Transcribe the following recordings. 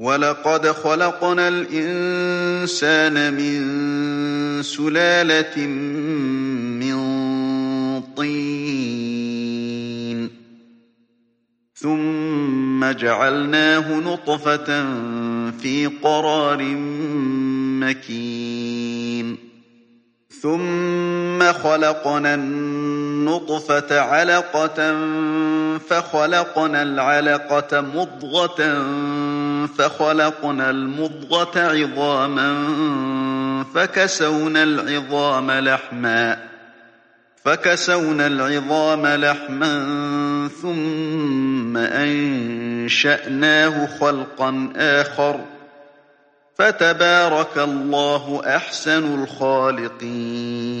ولقد خلقنا الإنسان من سلالة من طين ثم جعلناه نطفة في قرار مكين ثم خلقنا النطفة علقة فخلقنا العلقة مضغة فخلقنا المضغة عظاما فكسونا العظام لحما فكسونا العظام لحما ثم أنشأناه خلقا آخر فتبارك الله أحسن الخالقين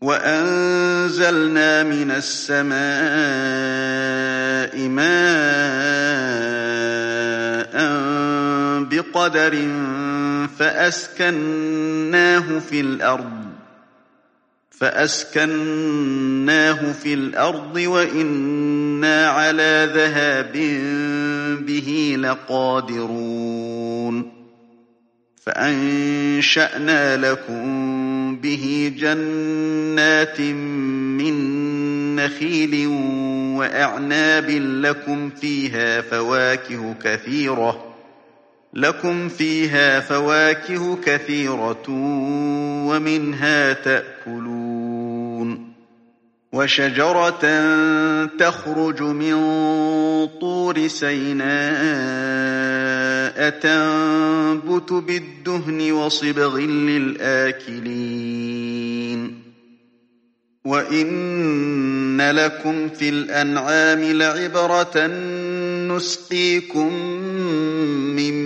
وأنزلنا من السماء ماء بقدر فأسكناه في الأرض فأسكناه في الأرض وإنا على ذهاب به لقادرون فأنشأنا لكم به جنات من نخيل وأعناب لكم فيها فواكه كثيرة لكم فيها فواكه كثيرة ومنها تأكلون. وشجرة تخرج من طور سيناء تنبت بالدهن وصبغ للآكلين. وإن لكم في الأنعام لعبرة نسقيكم مما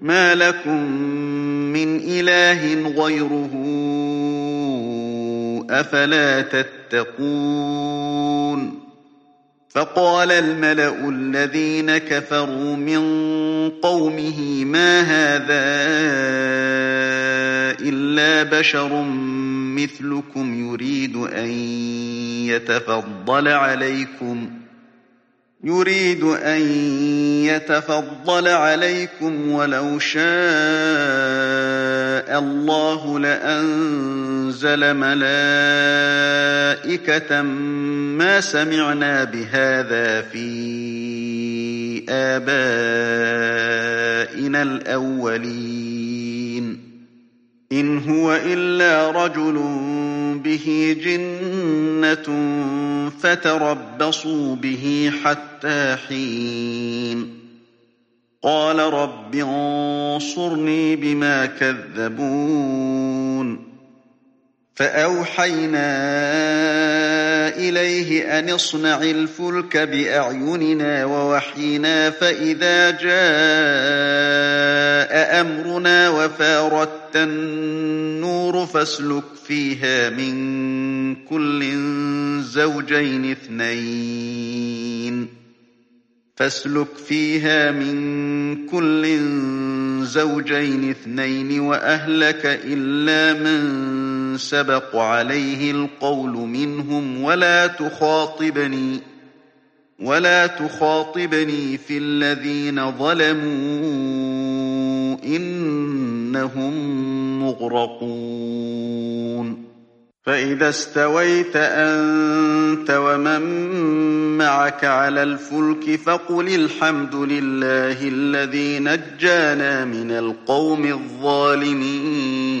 ما لكم من إله غيره أفلا تتقون فقال الملأ الذين كفروا من قومه ما هذا إلا بشر مثلكم يريد أن يتفضل عليكم يريد أن يتفضل عليكم ولو شاء الله لأنزل أنزل ملائكة ما سمعنا بهذا في آبائنا الأولين إن هو إلا رجل به جنة فتربصوا به حتى حين. قال رب انصرني بما كذبون. فأوحينا إليه أن اصنع الفلك بأعيننا ووحينا فإذا جاء أمرنا وفاردت النور فاسلك فيها من كل زوجين اثنين. فاسلك فيها من كل زوجين اثنين وأهلك إلا من سبق عليه القول منهم ولا تخاطبني ولا تخاطبني في الذين ظلموا إنهم مغرقون. فإذا استويت أنت ومن معك على الفلك فقل الحمد لله الذي نجانا من القوم الظالمين.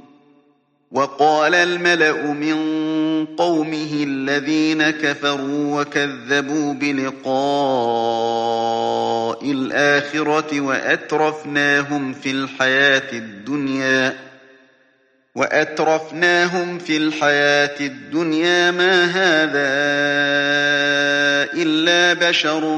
وقال الملأ من قومه الذين كفروا وكذبوا بلقاء الآخرة وأترفناهم في الحياة الدنيا وأترفناهم في الحياة الدنيا ما هذا إلا بشر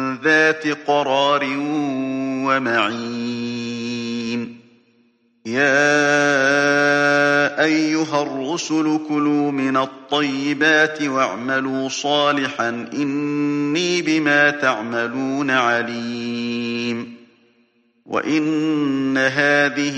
ذات قرار ومعين. يا أيها الرسل كلوا من الطيبات واعملوا صالحا إني بما تعملون عليم. وإن هذه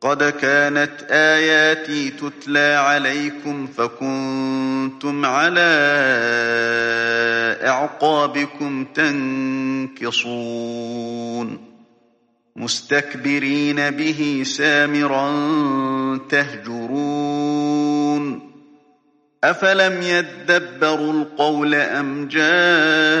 قد كانت آياتي تتلى عليكم فكنتم على أعقابكم تنكصون مستكبرين به سامرا تهجرون أفلم يدبروا القول أم جاءهم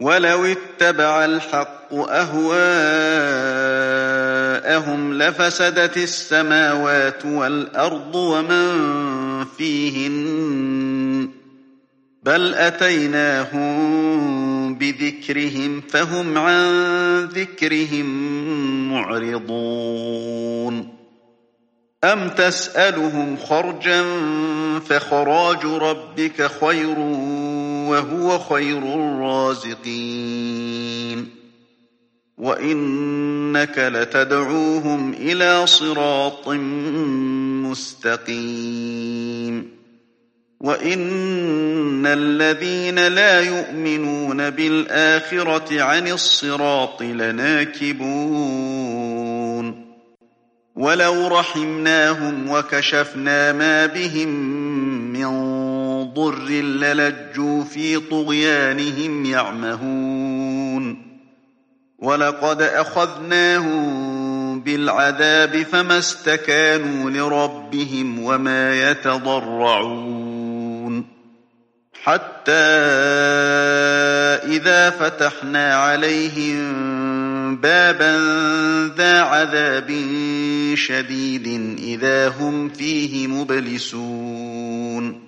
ولو اتبع الحق أهواءهم لفسدت السماوات والأرض ومن فيهن بل أتيناهم بذكرهم فهم عن ذكرهم معرضون أم تسألهم خرجا فخراج ربك خير وهو خير الرازقين. وإنك لتدعوهم إلى صراط مستقيم. وإن الذين لا يؤمنون بالآخرة عن الصراط لناكبون. ولو رحمناهم وكشفنا ما بهم من ضر للجوا في طغيانهم يعمهون. ولقد أخذناهم بالعذاب فما استكانوا لربهم وما يتضرعون. حتى إذا فتحنا عليهم بابا ذا عذاب شديد إذا هم فيه مبلسون.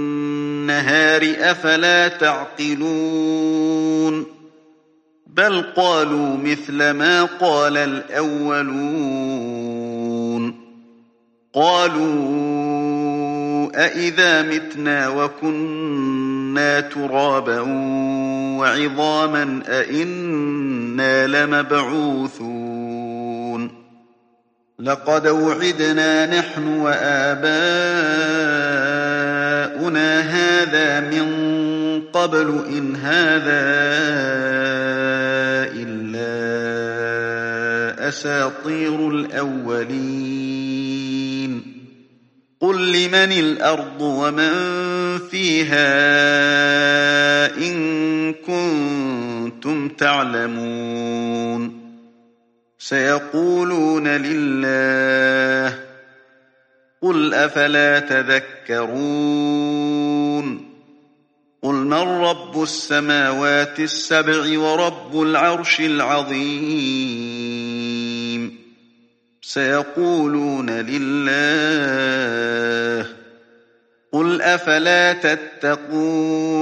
أفلا تعقلون بل قالوا مثل ما قال الأولون قالوا أئذا متنا وكنا ترابا وعظاما أئنا لمبعوثون لقد وعدنا نحن وآباؤنا هذا من قبل إن هذا إلا أساطير الأولين. قل لمن الأرض ومن فيها إن كنتم تعلمون. سيقولون لله قل أفلا تذكرون قل من رب السماوات السبع ورب العرش العظيم سيقولون لله قل أفلا تتقون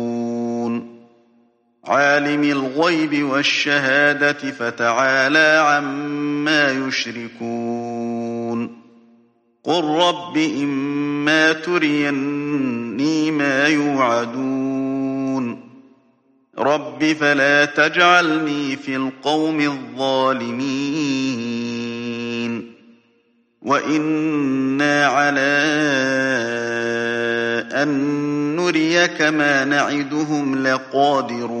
عالم الغيب والشهادة فتعالى عما يشركون. قل رب إما تريني ما يوعدون. رب فلا تجعلني في القوم الظالمين. وإنا على أن نريك ما نعدهم لقادرون.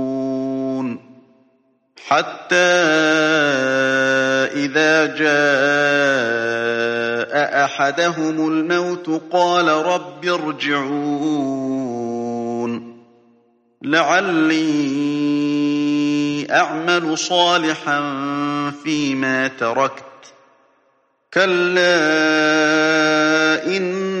حتى إذا جاء أحدهم الموت قال رب ارجعون. لعلي أعمل صالحا فيما تركت. كلا إنها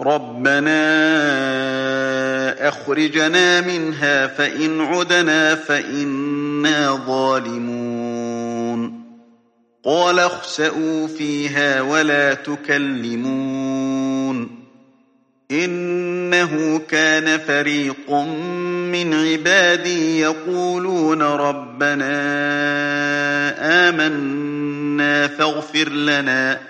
ربنا أخرجنا منها فإن عدنا فإنا ظالمون. قال اخسأوا فيها ولا تكلمون. إنه كان فريق من عبادي يقولون ربنا آمنا فاغفر لنا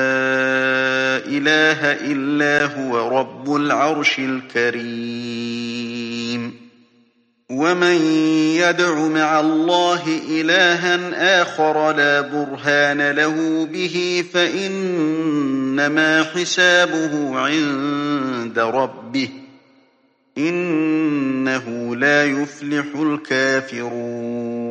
إله إلا هو رب العرش الكريم. ومن يدع مع الله إلها آخر لا برهان له به فإنما حسابه عند ربه إنه لا يفلح الكافرون.